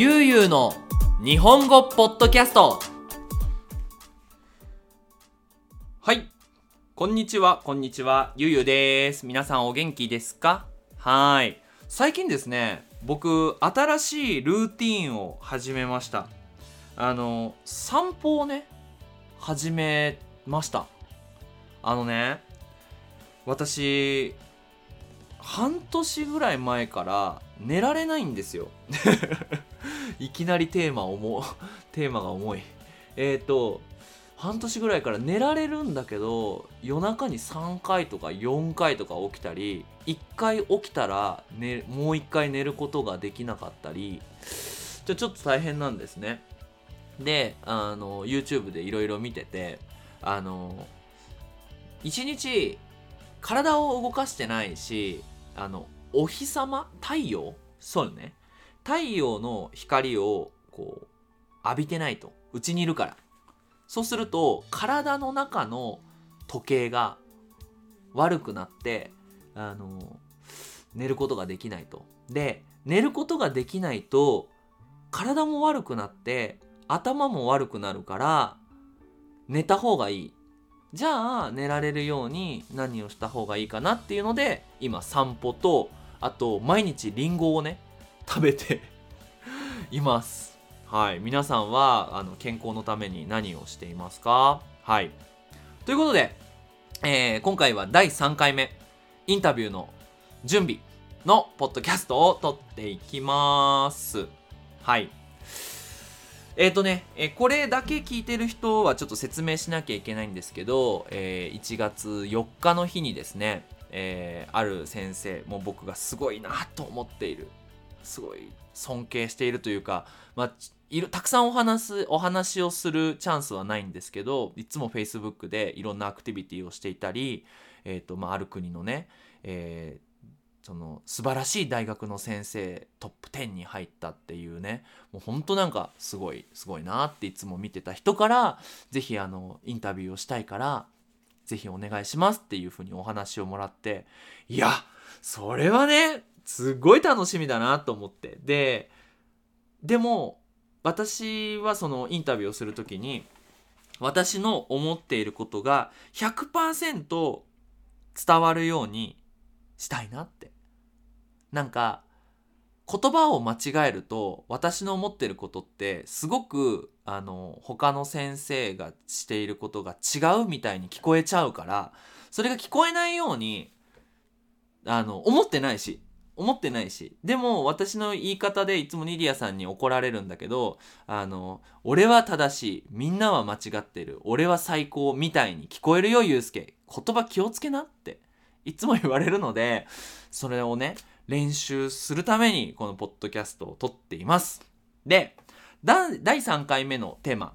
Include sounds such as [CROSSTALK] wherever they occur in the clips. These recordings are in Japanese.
ゆうゆうの日本語ポッドキャスト。はい。こんにちは。こんにちは。ゆうゆうです。皆さんお元気ですか？はい。最近ですね僕新しいルーティンを始めました。あの散歩をね始めました。あのね私半年ぐらい前から寝られないんですよ。[LAUGHS] いきなりテーマ重 [LAUGHS] テーマが重い。えっ、ー、と半年ぐらいから寝られるんだけど夜中に3回とか4回とか起きたり1回起きたら、ね、もう1回寝ることができなかったりじゃちょっと大変なんですね。であの YouTube でいろいろ見ててあの1日体を動かしてないしあのお日様？太陽？そうね。太陽の光をこう浴びてないと。うちにいるから。そうすると体の中の時計が悪くなってあの寝ることができないと。で寝ることができないと体も悪くなって頭も悪くなるから寝た方がいい。じゃあ寝られるように何をした方がいいかなっていうので今散歩とあと毎日リンゴをね食べて [LAUGHS] います。はい。皆さんはあの健康のために何をしていますか？はい。ということで、えー、今回は第3回目インタビューの準備のポッドキャストを撮っていきます。はい。えっ、ー、とね、えー、これだけ聞いてる人はちょっと説明しなきゃいけないんですけど、えー、1月4日の日にですね、えー、ある先生、も僕がすごいなと思っている、すごい尊敬しているというか、まあ、いるたくさんお話すお話をするチャンスはないんですけどいつも Facebook でいろんなアクティビティをしていたり、えーとまあ、ある国のね、えー、その素晴らしい大学の先生トップ10に入ったっていうねもうほんとなんかすごいすごいなっていつも見てた人から是非あのインタビューをしたいから是非お願いしますっていうふうにお話をもらっていやそれはねすごい楽しみだなと思って。ででも私はそのインタビューをする時に私の思っていることが100%伝わるようにしたいなって。なんか言葉を間違えると私の思ってることってすごくあの他の先生がしていることが違うみたいに聞こえちゃうからそれが聞こえないようにあの思ってないし思ってないしでも私の言い方でいつもニディアさんに怒られるんだけどあの俺は正しいみんなは間違ってる俺は最高みたいに聞こえるよユうスケ。言葉気をつけなって。いつも言われるので、それをね、練習するためにこのポッドキャストを撮っています。で、第3回目のテーマ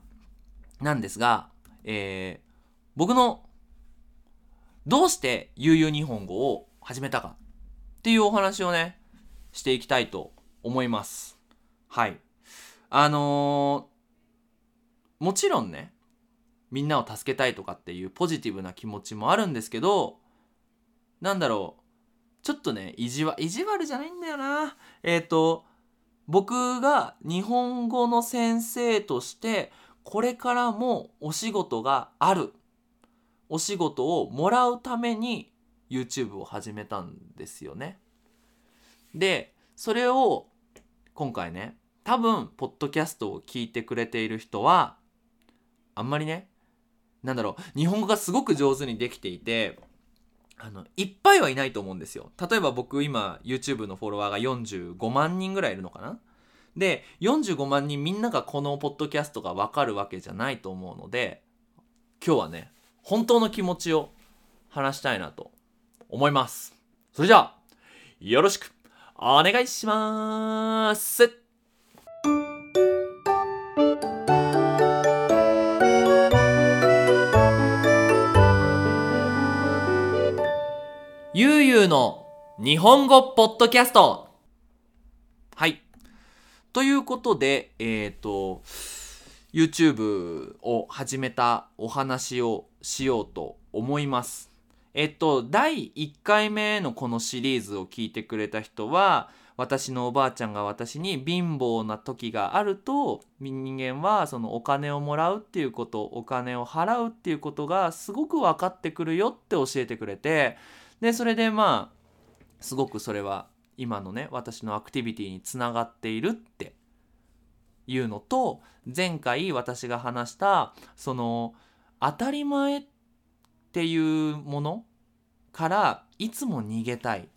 なんですが、えー、僕のどうして悠々日本語を始めたかっていうお話をね、していきたいと思います。はい。あのー、もちろんね、みんなを助けたいとかっていうポジティブな気持ちもあるんですけど、なんだろう、ちょっとね、意地悪、意地悪じゃないんだよな。えっ、ー、と、僕が日本語の先生として、これからもお仕事がある。お仕事をもらうために YouTube を始めたんですよね。で、それを今回ね、多分、ポッドキャストを聞いてくれている人は、あんまりね、なんだろう、日本語がすごく上手にできていて、あの、いっぱいはいないと思うんですよ。例えば僕今 YouTube のフォロワーが45万人ぐらいいるのかな？で、45万人みんながこのポッドキャストがわかるわけじゃないと思うので、今日はね、本当の気持ちを話したいなと思います。それじゃあ、よろしくお願いします。ゆうの日本語ポッドキャスト。はい。ということで、えっ、ー、と、YouTube を始めたお話をしようと思います。えっと、第1回目のこのシリーズを聞いてくれた人は、私のおばあちゃんが私に貧乏な時があると人間はそのお金をもらうっていうことお金を払うっていうことがすごく分かってくるよって教えてくれてでそれでまあすごくそれは今のね私のアクティビティにつながっているっていうのと前回私が話したその当たり前っていうものからいつも逃げたい。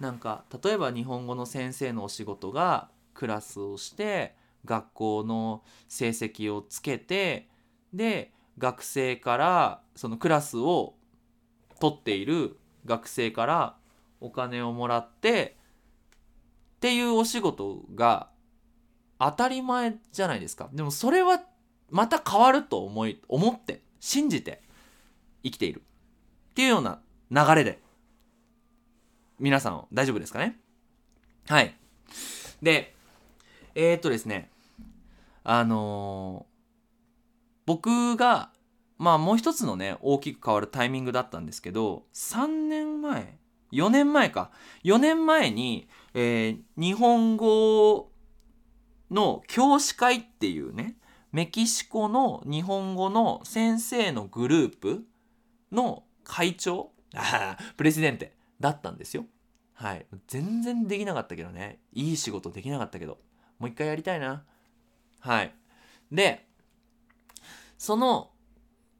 なんか例えば日本語の先生のお仕事がクラスをして学校の成績をつけてで学生からそのクラスを取っている学生からお金をもらってっていうお仕事が当たり前じゃないですか。でもそれはまた変わると思い思って信じて生きている。っていうような流れで皆さん大丈夫ですかね？はい。でえー、っとですね。あのー、僕がまあもう一つのね大きく変わるタイミングだったんですけど3年前4年前か4年前に、えー、日本語の教師会っていうねメキシコの日本語の先生のグループの会長プレジデンテだったんですよ。はい。全然できなかったけどね。いい仕事できなかったけど。もう一回やりたいな。はい。で、その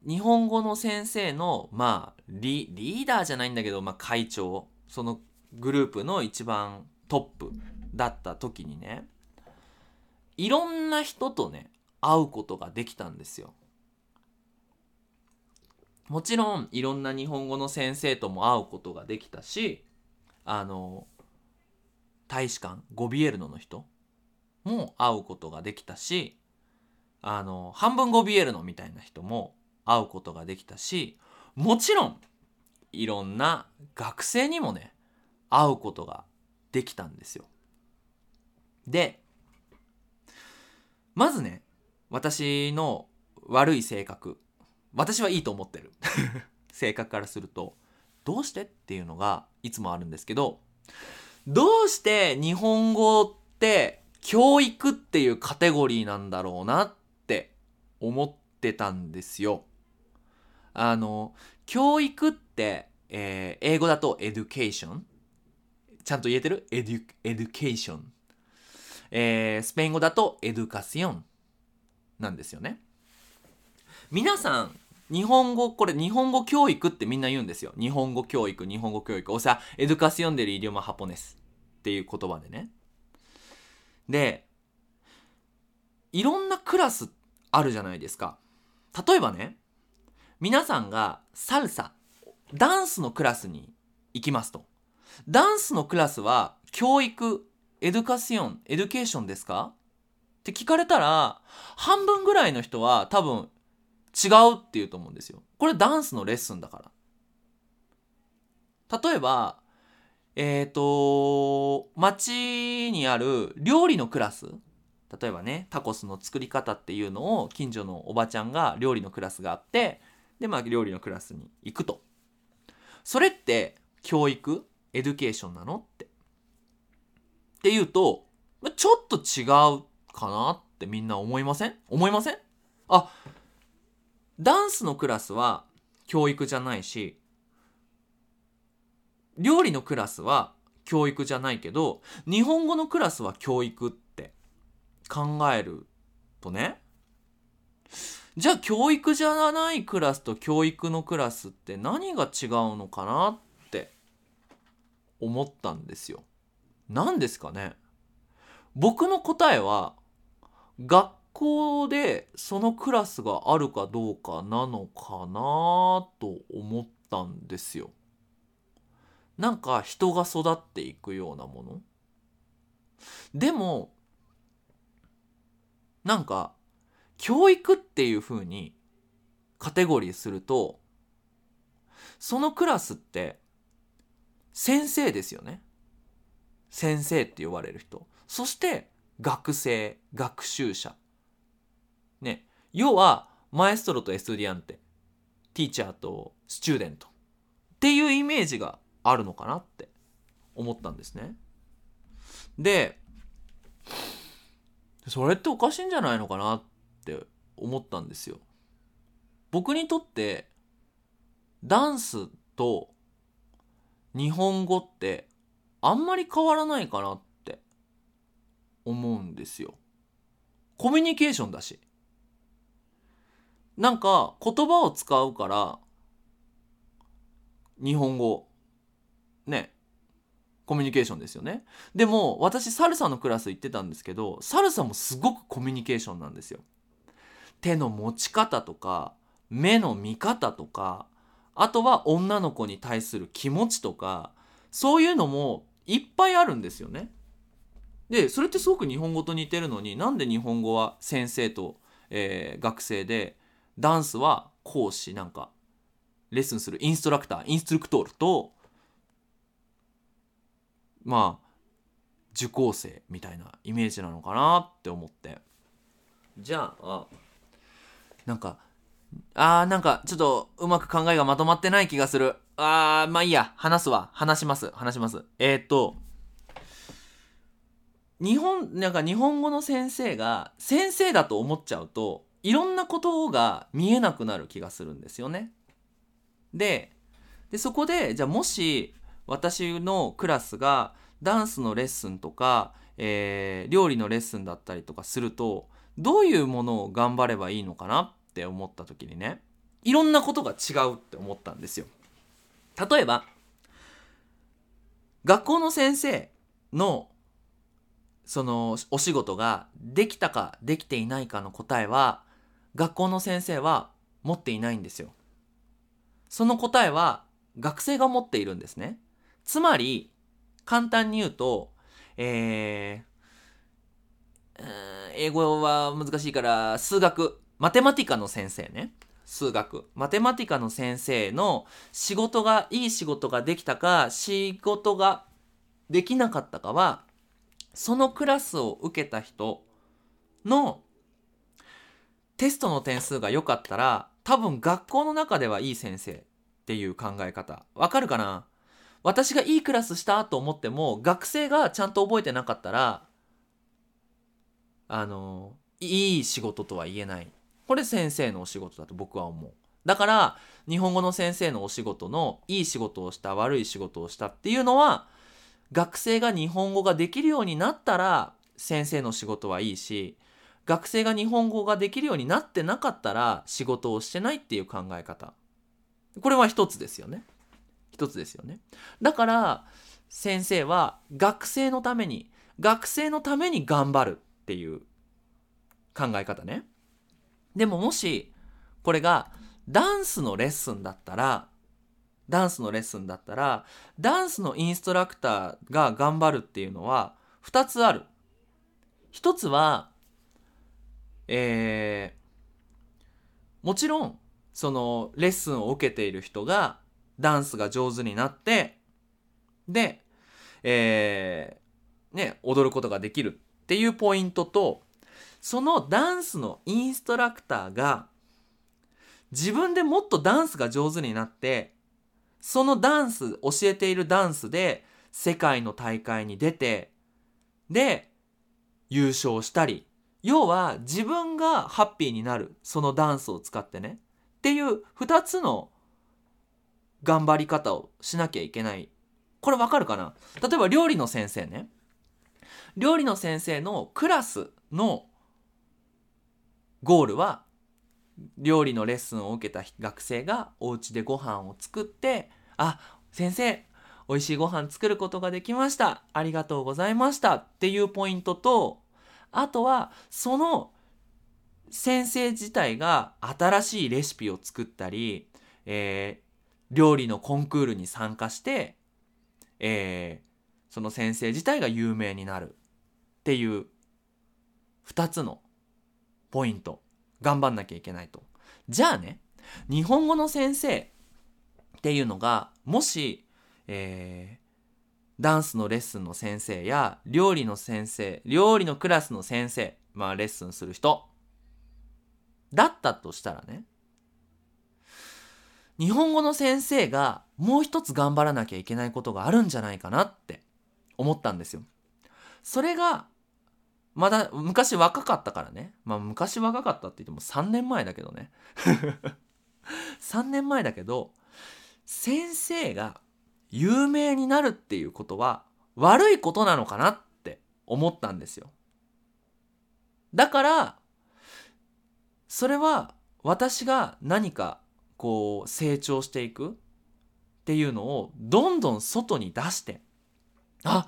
日本語の先生の、まあリ、リーダーじゃないんだけど、まあ会長、そのグループの一番トップだった時にね、いろんな人とね、会うことができたんですよ。もちろんいろんな日本語の先生とも会うことができたしあの大使館ゴビエルノの人も会うことができたしあの半分ゴビエルノみたいな人も会うことができたしもちろんいろんな学生にもね会うことができたんですよ。でまずね私の悪い性格私はいいと思ってる [LAUGHS] 性格からするとどうしてっていうのがいつもあるんですけどどうして日本語って教育っていうカテゴリーなんだろうなって思ってたんですよ。あの教育って、えー、英語だと education ちゃんと言えてる？ edu education、えー、スペイン語だと educación なんですよね。皆さん日本語、これ日本語教育ってみんな言うんですよ。日本語教育、日本語教育。 o sea、educación del idioma japonés っていう言葉でね。で、いろんなクラスあるじゃないですか。例えばね、皆さんがサルサ、ダンスのクラスに行きますと。ダンスのクラスは教育、 educación、education ですか？って聞かれたら、半分ぐらいの人は多分違うって言うと思うんですよ。これダンスのレッスンだから。例えば、えっ、ー、と、街にある料理のクラス。例えばね、タコスの作り方っていうのを近所のおばちゃんが料理のクラスがあって、で、まあ料理のクラスに行くと。それって教育 education なのって。っていうと、ちょっと違うかなってみんな思いません？思いません？あ、ダンスのクラスは教育じゃないし、料理のクラスは教育じゃないけど、日本語のクラスは教育って考えるとね、じゃあ教育じゃないクラスと教育のクラスって何が違うのかなって思ったんですよ。何ですかね？僕の答えは学校でそのクラスがあるかどうかなのかなと思ったんですよ。なんか人が育っていくようなものでもなんか教育っていう風にカテゴリーするとそのクラスって先生ですよね。先生って呼ばれる人。そして学生、学習者。ね、要はマエストロとエストディアンテティーチャーとスチューデントっていうイメージがあるのかなって思ったんですね。でそれっておかしいんじゃないのかなっって思ったんですよ。僕にとってダンスと日本語ってあんまり変わらないかなって思うんですよ。コミュニケーションだし。なんか言葉を使うから日本語ねコミュニケーションですよね。でも私サルサのクラス行ってたんですけどサルサもすごくコミュニケーションなんですよ。手の持ち方とか目の見方とかあとは女の子に対する気持ちとかそういうのもいっぱいあるんですよね。でそれってすごく日本語と似てるのになんで日本語は先生と、えー、学生でダンスは講師なんかレッスンするインストラクターインストラクトールとまあ受講生みたいなイメージなのかなって思って。じゃあなんかあーなんかちょっとうまく考えがまとまってない気がする。あーまあいいや。話すわ。話します。話します。えー、っと日本なんか日本語の先生が先生だと思っちゃうといろんなことが見えなくなる気がするんですよね。ででそこでじゃあもし私のクラスがダンスのレッスンとか、えー、料理のレッスンだったりとかするとどういうものを頑張ればいいのかなって思った時にねいろんなことが違うって思ったんですよ。例えば学校の先生のそのお仕事ができたかできていないかの答えは学校の先生は持っていないんですよ。その答えは学生が持っているんですね。つまり、簡単に言うと、えー、英語は難しいから数学、マテマティカの先生ね。数学。マテマティカの先生の仕事が、いい仕事ができたか、仕事ができなかったかは、そのクラスを受けた人のテストの点数が良かったら、多分学校の中ではいい先生っていう考え方。わかるかな？私がいいクラスしたと思っても学生がちゃんと覚えてなかったらあのいい仕事とは言えないこれ先生のお仕事だと僕は思うだから日本語の先生のお仕事のいい仕事をした悪い仕事をしたっていうのは学生が日本語ができるようになったら先生の仕事はいいし学生が日本語ができるようになってなかったら仕事をしてないっていう考え方これは一つですよね一つですよね。だから先生は学生のために学生のために頑張るっていう考え方ね。でももしこれがダンスのレッスンだったらダンスのレッスンだったらダンスのインストラクターが頑張るっていうのは2つある。1つはえー、もちろんそのレッスンを受けている人がダンスが上手になってで、えー、ね、踊ることができるっていうポイントとそのダンスのインストラクターが自分でもっとダンスが上手になってそのダンス教えているダンスで世界の大会に出てで優勝したり要は自分がハッピーになるそのダンスを使ってねっていう2つの頑張り方をしなきゃいけない。これわかるかな？例えば料理の先生ね。料理の先生のクラスのゴールは料理のレッスンを受けた学生がお家でご飯を作ってあ先生美味しいご飯作ることができました。ありがとうございました。っていうポイントとあとはその先生自体が新しいレシピを作ったり、え料理のコンクールに参加して、えー、その先生自体が有名になるっていう2つのポイント頑張んなきゃいけないと。じゃあね日本語の先生っていうのがもし、えー、ダンスのレッスンの先生や料理の先生料理のクラスの先生まあレッスンする人だったとしたらね日本語の先生がもう一つ頑張らなきゃいけないことがあるんじゃないかなって思ったんですよ。それがまだ昔若かったからね。まあ昔若かったって言っても3年前だけどね。[LAUGHS] 3年前だけど先生が有名になるっていうことは悪いことなのかなって思ったんですよ。だからそれは私が何かこう成長していくっていうのをどんどん外に出してあ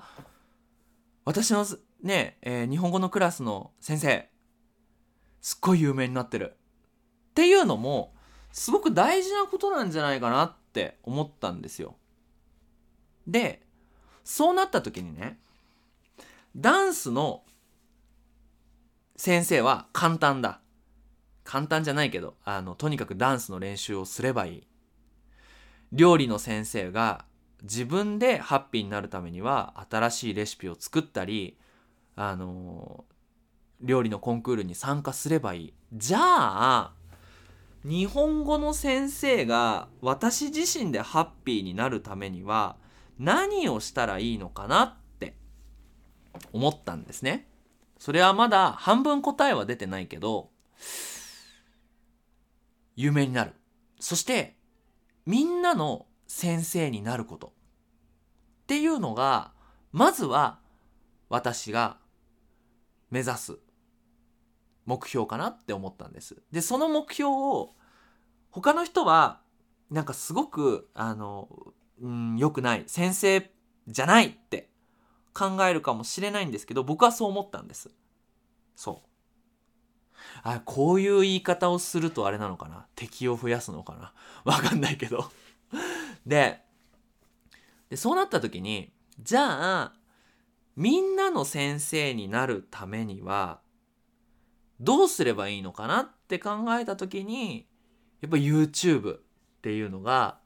私のね、えー、日本語のクラスの先生。すっごい有名になってる。っていうのもすごく大事なことなんじゃないかなって思ったんですよ。でそうなった時にねダンスの先生は簡単だ。簡単じゃないけどあのとにかくダンスの練習をすればいい。料理の先生が自分でハッピーになるためには新しいレシピを作ったりあの料理のコンクールに参加すればいいじゃあ日本語の先生が私自身でハッピーになるためには何をしたらいいのかなって思ったんですね。それはまだ半分答えは出てないけど有名になる。そしてみんなの先生になることっていうのがまずは私が目指す目標かなって思ったんです。でその目標を他の人はなんかすごくあのうん良くない先生じゃないって考えるかもしれないんですけど僕はそう思ったんです。そうあこういう言い方をするとあれなのかな？敵を増やすのかな？[LAUGHS] わかんないけどででそうなった時にじゃあみんなの先生になるためにはどうすればいいのかなって考えた時にやっぱ YouTube っていうのが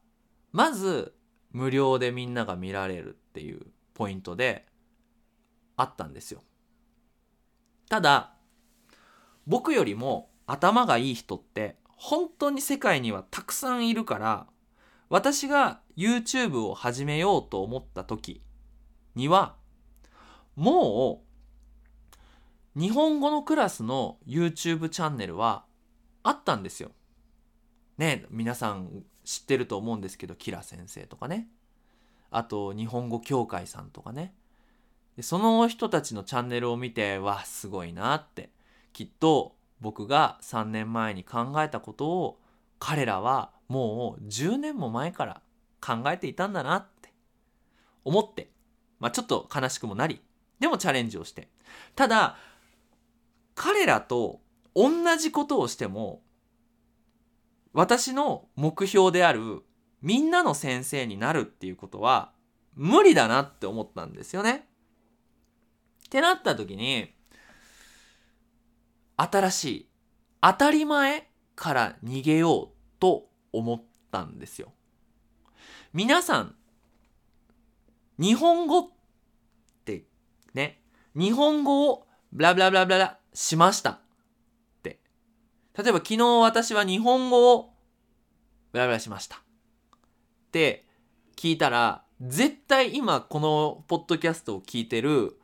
まず無料でみんなが見られるっていうポイントであったんですよ。ただ僕よりも頭がいい人って本当に世界にはたくさんいるから私が YouTube を始めようと思った時にはもう日本語のクラスの YouTube チャンネルはあったんですよ。ね皆さん知ってると思うんですけどキラ先生とかね。あと日本語協会さんとかね。でその人たちのチャンネルを見てわすごいなって。きっと僕が3年前に考えたことを彼らはもう10年も前から考えていたんだなって思って、まあ、ちょっと悲しくもなりでもチャレンジをしてただ彼らと同じことをしても私の目標であるみんなの先生になるっていうことは無理だなって思ったんですよね。ってなった時に新しい当たり前から逃げようと思ったんですよ。皆さん日本語っね。日本語をブラブラブラブラしました。って。例えば昨日私は日本語をブラブラしました。って聞いたら絶対今このポッドキャストを聞いてる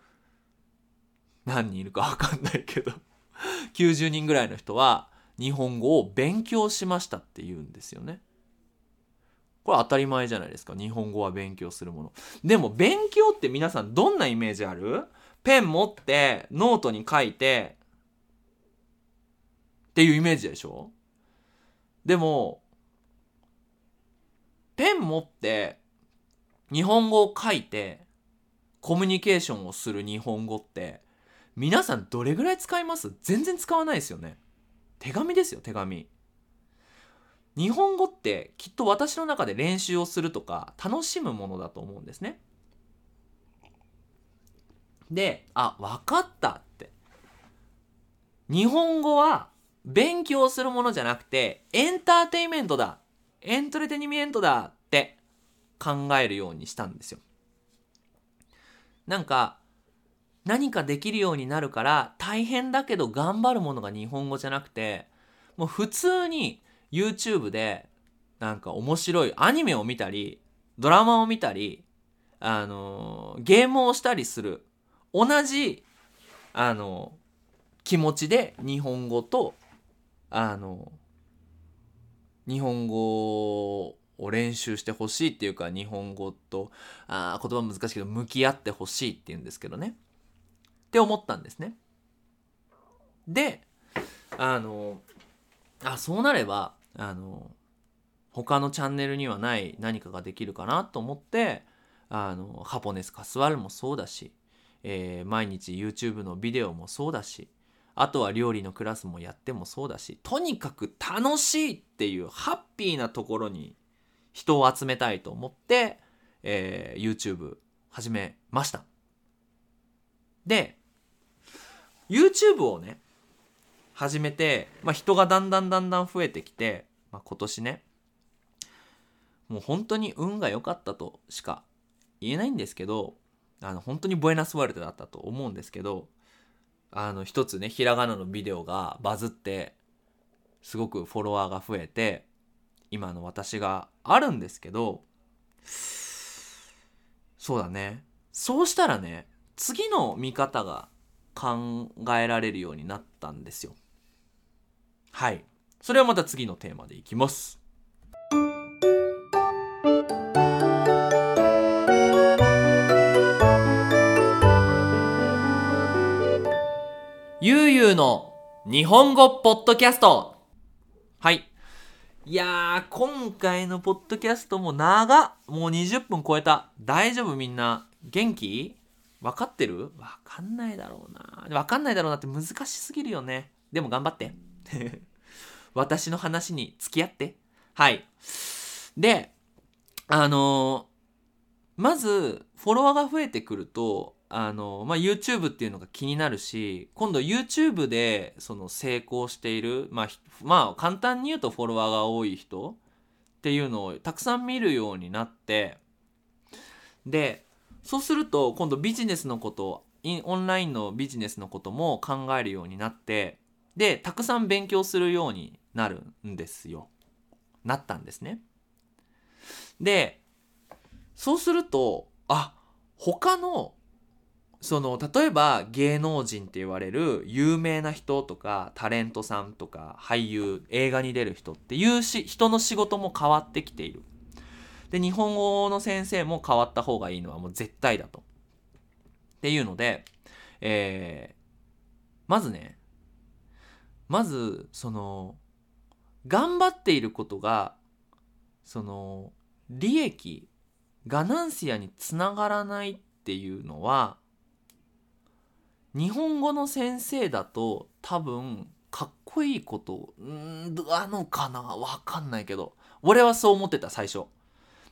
何人いるか分かんないけど [LAUGHS] 90人ぐらいの人は日本語を勉強しましたって言うんですよね。これ当たり前じゃないですか。日本語は勉強するもの。でも勉強って皆さんどんなイメージある？ペン持ってノートに書いて。っていうイメージでしょ？でも、ペン持って日本語を書いてコミュニケーションをする日本語って皆さんどれぐらい使います？全然使わないですよね。手紙ですよ手紙。日本語ってきっと私の中で練習をするとか楽しむものだと思うんですね。であ分かったって。日本語は勉強するものじゃなくてエンターテイメントだ。エントレテニメントだって考えるようにしたんですよ。なんか何かできるようになるから大変だけど頑張るものが日本語じゃなくてもう普通に YouTube でなんか面白いアニメを見たりドラマを見たりあのー、ゲームをしたりする同じあの気持ちで日本語とあの日本語を練習してほしいっていうか日本語とあ言葉難しいけど向き合ってほしいっていうんですけどねって思ったんですね。であのあそうなればあの他のチャンネルにはない何かができるかなと思ってあのハポネスカスワルもそうだし、えー、毎日 YouTube のビデオもそうだしあとは料理のクラスもやってもそうだしとにかく楽しいっていうハッピーなところに人を集めたいと思って、えー、YouTube 始めました。で YouTube をね始めて、まあ、人がだんだんだんだん増えてきて、まあ、今年ねもう本当に運が良かったとしか言えないんですけどあの本当にボエナスワルドだったと思うんですけどあの一つねひらがなのビデオがバズってすごくフォロワーが増えて今の私があるんですけどそうだね。そうしたらね次の見方が考えられるようになったんですよ。はい。それはまた次のテーマでいきます。ゆうゆうの日本語ポッドキャスト。はい。いやー今回のポッドキャストも長もう20分超えた。大丈夫みんな元気？分かってる？分かんないだろうな。分かんないだろうなって難しすぎるよね。でも頑張って。[LAUGHS] 私の話に付き合って？はい。であのー、まずフォロワーが増えてくるとあの、まあ、YouTube っていうのが気になるし、今度 YouTube でその成功している、まあ、まあ、簡単に言うとフォロワーが多い人っていうのをたくさん見るようになって、で、そうすると今度ビジネスのこと、オンラインのビジネスのことも考えるようになって、で、たくさん勉強するようになるんですよ。なったんですね。で、そうすると、あ、他のその例えば芸能人って言われる有名な人とかタレントさんとか俳優映画に出る人っていうし人の仕事も変わってきているで日本語の先生も変わった方がいいのはもう絶対だとっていうので、えー、まずねまずその頑張っていることがその利益ガナンシアにつながらないっていうのは日本語の先生だと多分かっこいいことんあのかなわかんないけど俺はそう思ってた最初。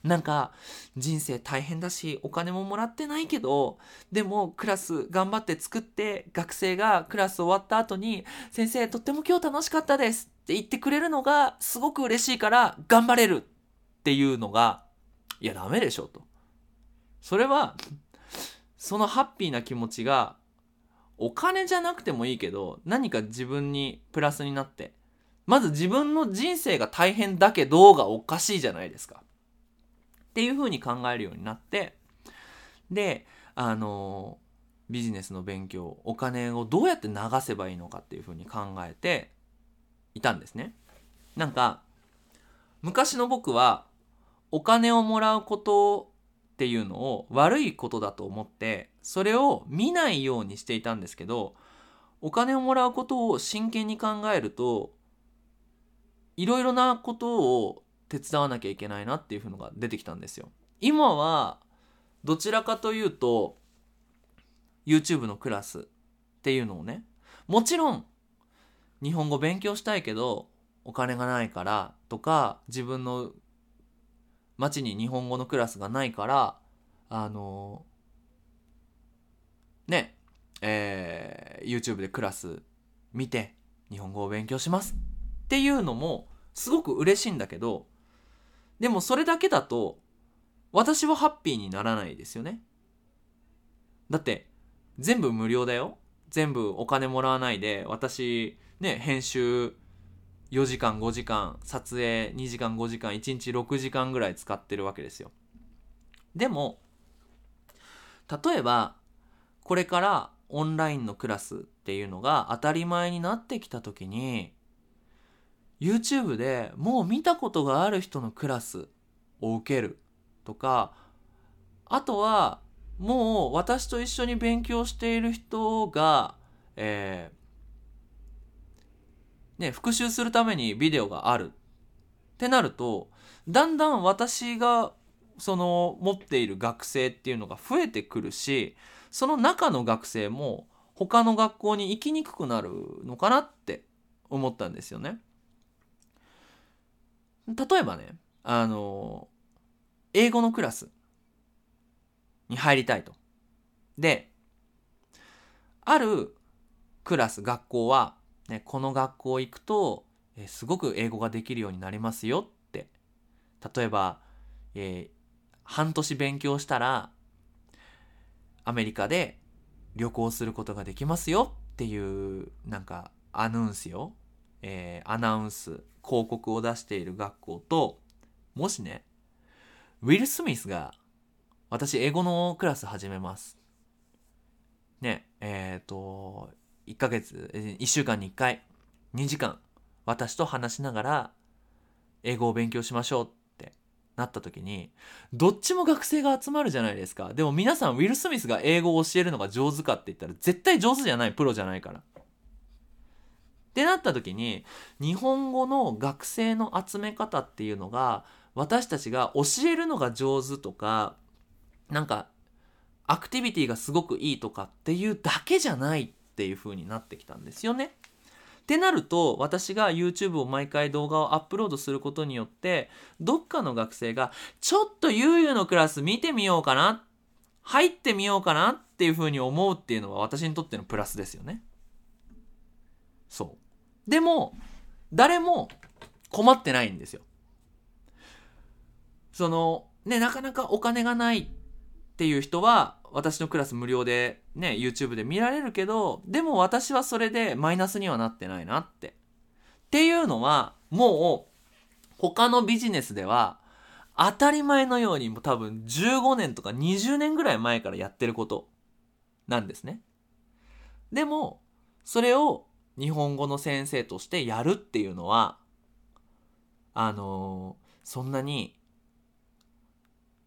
なんか人生大変だしお金ももらってないけどでもクラス頑張って作って学生がクラス終わった後に「先生とっても今日楽しかったです」って言ってくれるのがすごく嬉しいから頑張れるっていうのがいやダメでしょと。それはそのハッピーな気持ちがお金じゃなくてもいいけど何か自分にプラスになってまず自分の人生が大変だけどがおかしいじゃないですか。っていうふうに考えるようになってであのビジネスの勉強お金をどうやって流せばいいのかっていうふうに考えていたんですね。なんか昔の僕はお金をもらうことっていうのを悪いことだと思ってそれを見ないようにしていたんですけどお金をもらうことを真剣に考えるといろいろなことを手伝わなきゃいけないなっていうのが出てきたんですよ。今はどちらかというと YouTube のクラスっていうのをねもちろん日本語勉強したいけどお金がないからとか自分の町に日本語のクラスがないからあのねえー、YouTube でクラス見て日本語を勉強しますっていうのもすごく嬉しいんだけどでもそれだけだと私はハッピーにならないですよね。だって全部無料だよ。全部お金もらわないで私ね編集4時間5時間撮影2時間5時間1日6時間ぐらい使ってるわけですよ。でも例えばこれからオンラインのクラスっていうのが当たり前になってきた時に YouTube でもう見たことがある人のクラスを受けるとかあとはもう私と一緒に勉強している人が、えー、ね、復習するためにビデオがあるってなるとだんだん私がその持っている学生っていうのが増えてくるしその中の学生も他の学校に行きにくくなるのかなって思ったんですよね。例えばねあの英語のクラスに入りたいと。であるクラス学校は、ね、この学校行くと、えすごく英語ができるようになりますよって例えば、えー、半年勉強したらアメリカで旅行することができますよっていうなんかアナウンスよ、えー、アナウンス広告を出している学校ともしねウィル・スミスが私英語のクラス始めますねえっ、ー、と1ヶ月1週間に1回2時間私と話しながら英語を勉強しましょうってなった時にどっちも学生が集まるじゃないですかでも皆さんウィル・スミスが英語を教えるのが上手かって言ったら絶対上手じゃないプロじゃないから。ってなった時に日本語の学生の集め方っていうのが私たちが教えるのが上手とかなんかアクティビティがすごくいいとかっていうだけじゃないっていう風になってきたんですよね。ってなると私が YouTube を毎回動画をアップロードすることによってどっかの学生がちょっとゆうゆうのクラス見てみようかな入ってみようかなっていうふうに思うっていうのは私にとってのプラスですよね。そう。でも誰も困ってないんですよ。そのねなかなかお金がないっていう人は私のクラス無料でね YouTube で見られるけどでも私はそれでマイナスにはなってないなってっていうのはもう他のビジネスでは当たり前のようにも多分15年とか20年ぐらい前からやってることなんですねでもそれを日本語の先生としてやるっていうのはあのー、そんなに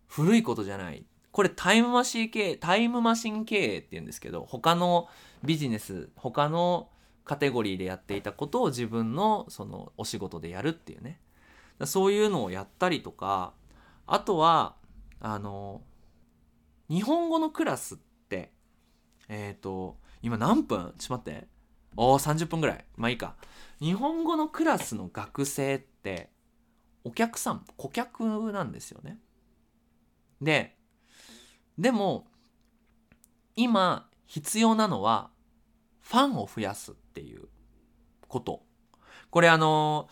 古いことじゃないこれタイムマシン経営、タイムマシン経営って言うんですけど、他のビジネス、他のカテゴリーでやっていたことを自分のそのお仕事でやるっていうね。そういうのをやったりとか、あとは、あの、日本語のクラスって、えっ、ー、と、今何分？ちょっと待って。おー、30分ぐらい。まあいいか。日本語のクラスの学生って、お客さん、顧客なんですよね。で、でも今必要なのはファンを増やすっていうことこれあの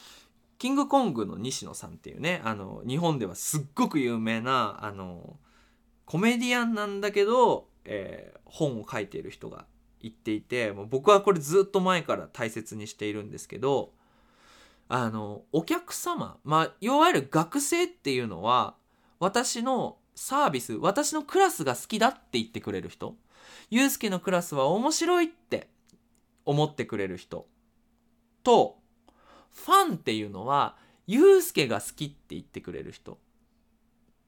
キングコングの西野さんっていうねあの日本ではすっごく有名なあのコメディアンなんだけど、えー、本を書いている人が言っていてもう僕はこれずっと前から大切にしているんですけどあのお客様まあいわゆる学生っていうのは私のサービス、私のクラスが好きだって言ってくれる人、ゆうすけのクラスは面白いって思ってくれる人と、ファンっていうのは、ゆうすけが好きって言ってくれる人。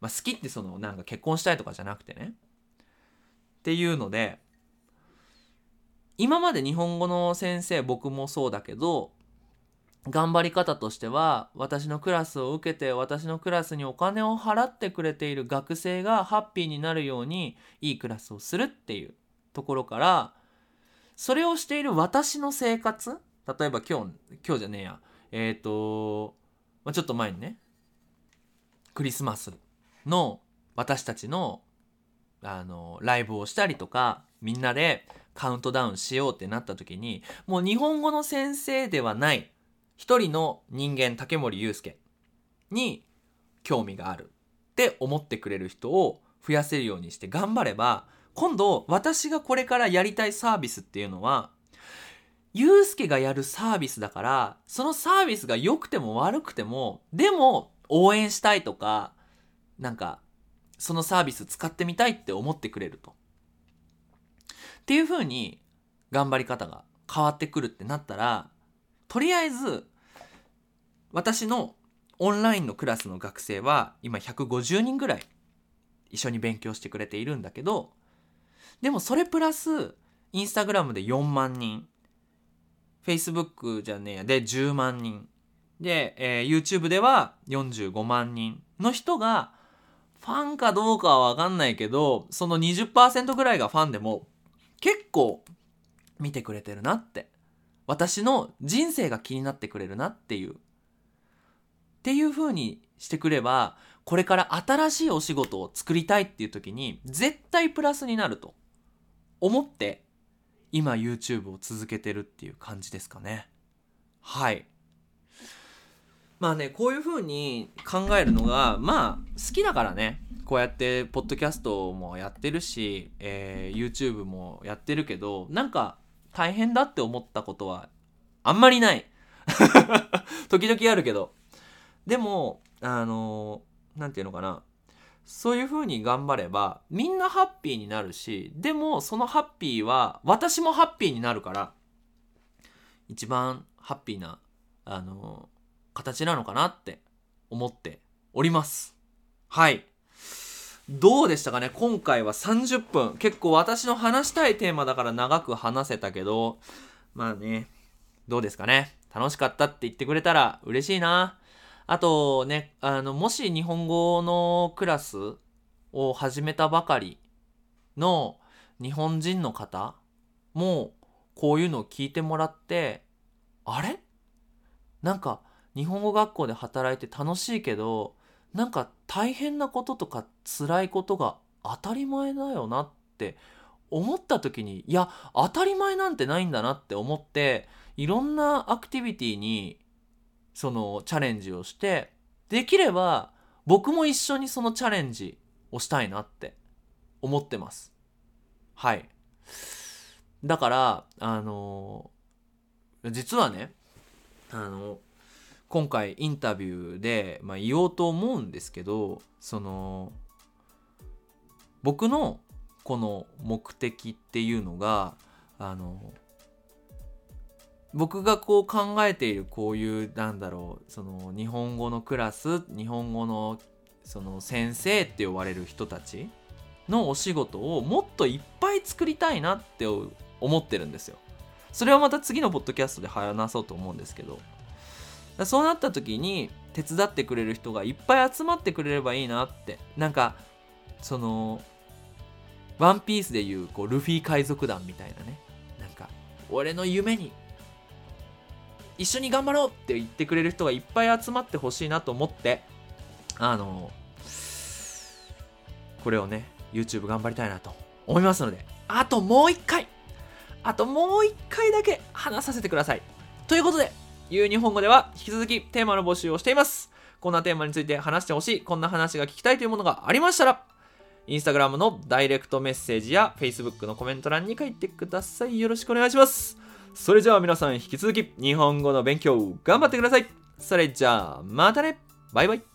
まあ、好きってそのなんか結婚したいとかじゃなくてね。っていうので、今まで日本語の先生僕もそうだけど頑張り方としては私のクラスを受けて私のクラスにお金を払ってくれている学生がハッピーになるようにいいクラスをするっていうところからそれをしている私の生活例えば今日今日じゃねえや。えっ、ー、と、まあ、ちょっと前にねクリスマスの私たちのあのライブをしたりとかみんなでカウントダウンしようってなった時にもう日本語の先生ではない一人の人間竹森雄介に興味があるって思ってくれる人を増やせるようにして頑張れば今度私がこれからやりたいサービスっていうのは祐介がやるサービスだからそのサービスが良くても悪くてもでも応援したいとかなんかそのサービス使ってみたいって思ってくれると。っていう風に頑張り方が変わってくるってなったらとりあえず私のオンラインのクラスの学生は今150人ぐらい一緒に勉強してくれているんだけどでもそれプラスインスタグラムで4万人 Facebook じゃねえやで10万人で、えー YouTube では45万人の人がファンかどうかは分かんないけどその20%ぐらいがファンでも結構見てくれてるなって。私の人生が気になってくれるなっていう。っていう風にしてくればこれから新しいお仕事を作りたいっていう時に絶対プラスになると思って今 YouTube を続けてるっていう感じですかね。はい。まあねこういう風に考えるのがまあ好きだからね。こうやってポッドキャストもやってるし、えー YouTube もやってるけどなんか大変だって思ったことはあんまりない。[LAUGHS] 時々あるけど。でもあのなんていうのかな。そういう風に頑張ればみんなハッピーになるしでもそのハッピーは私もハッピーになるから。一番ハッピーなあの形なのかなって思っております。はい。どうでしたかね？今回は30分。結構私の話したいテーマだから長く話せたけどまあねどうですかね？楽しかったって言ってくれたら嬉しいな。あとねあのもし日本語のクラスを始めたばかりの日本人の方もこういうのを聞いてもらってあれ？なんか日本語学校で働いて楽しいけどなんか大変なこととか辛いことが当たり前だよなって思った時にいや当たり前なんてないんだなって思っていろんなアクティビティにそのチャレンジをしてできれば僕も一緒にそのチャレンジをしたいなって思ってます。はい。だからあの実はねあの今回インタビューで、まあ、言おうと思うんですけどその僕のこの目的っていうのがあの僕がこう考えているこういうなんだろうその日本語のクラス日本語のその先生って呼ばれる人たちのお仕事をもっといっぱい作りたいなって思ってるんですよ。それはまた次のポッドキャストで話そうと思うんですけどそうなった時に手伝ってくれる人がいっぱい集まってくれればいいなって。なんかそのワンピースでいうこうルフィ海賊団みたいなね。なんか俺の夢に一緒に頑張ろうって言ってくれる人がいっぱい集まってほしいなと思ってあのこれをね YouTube 頑張りたいなと思いますのであともう一回あともう一回だけ話させてください。ということでいう日本語では引き続きテーマの募集をしています。こんなテーマについて話してほしい。こんな話が聞きたいというものがありましたらインスタグラムのダイレクトメッセージや Facebook のコメント欄に書いてください。よろしくお願いします。それじゃあ皆さん引き続き日本語の勉強頑張ってください。それじゃあまたね。バイバイ。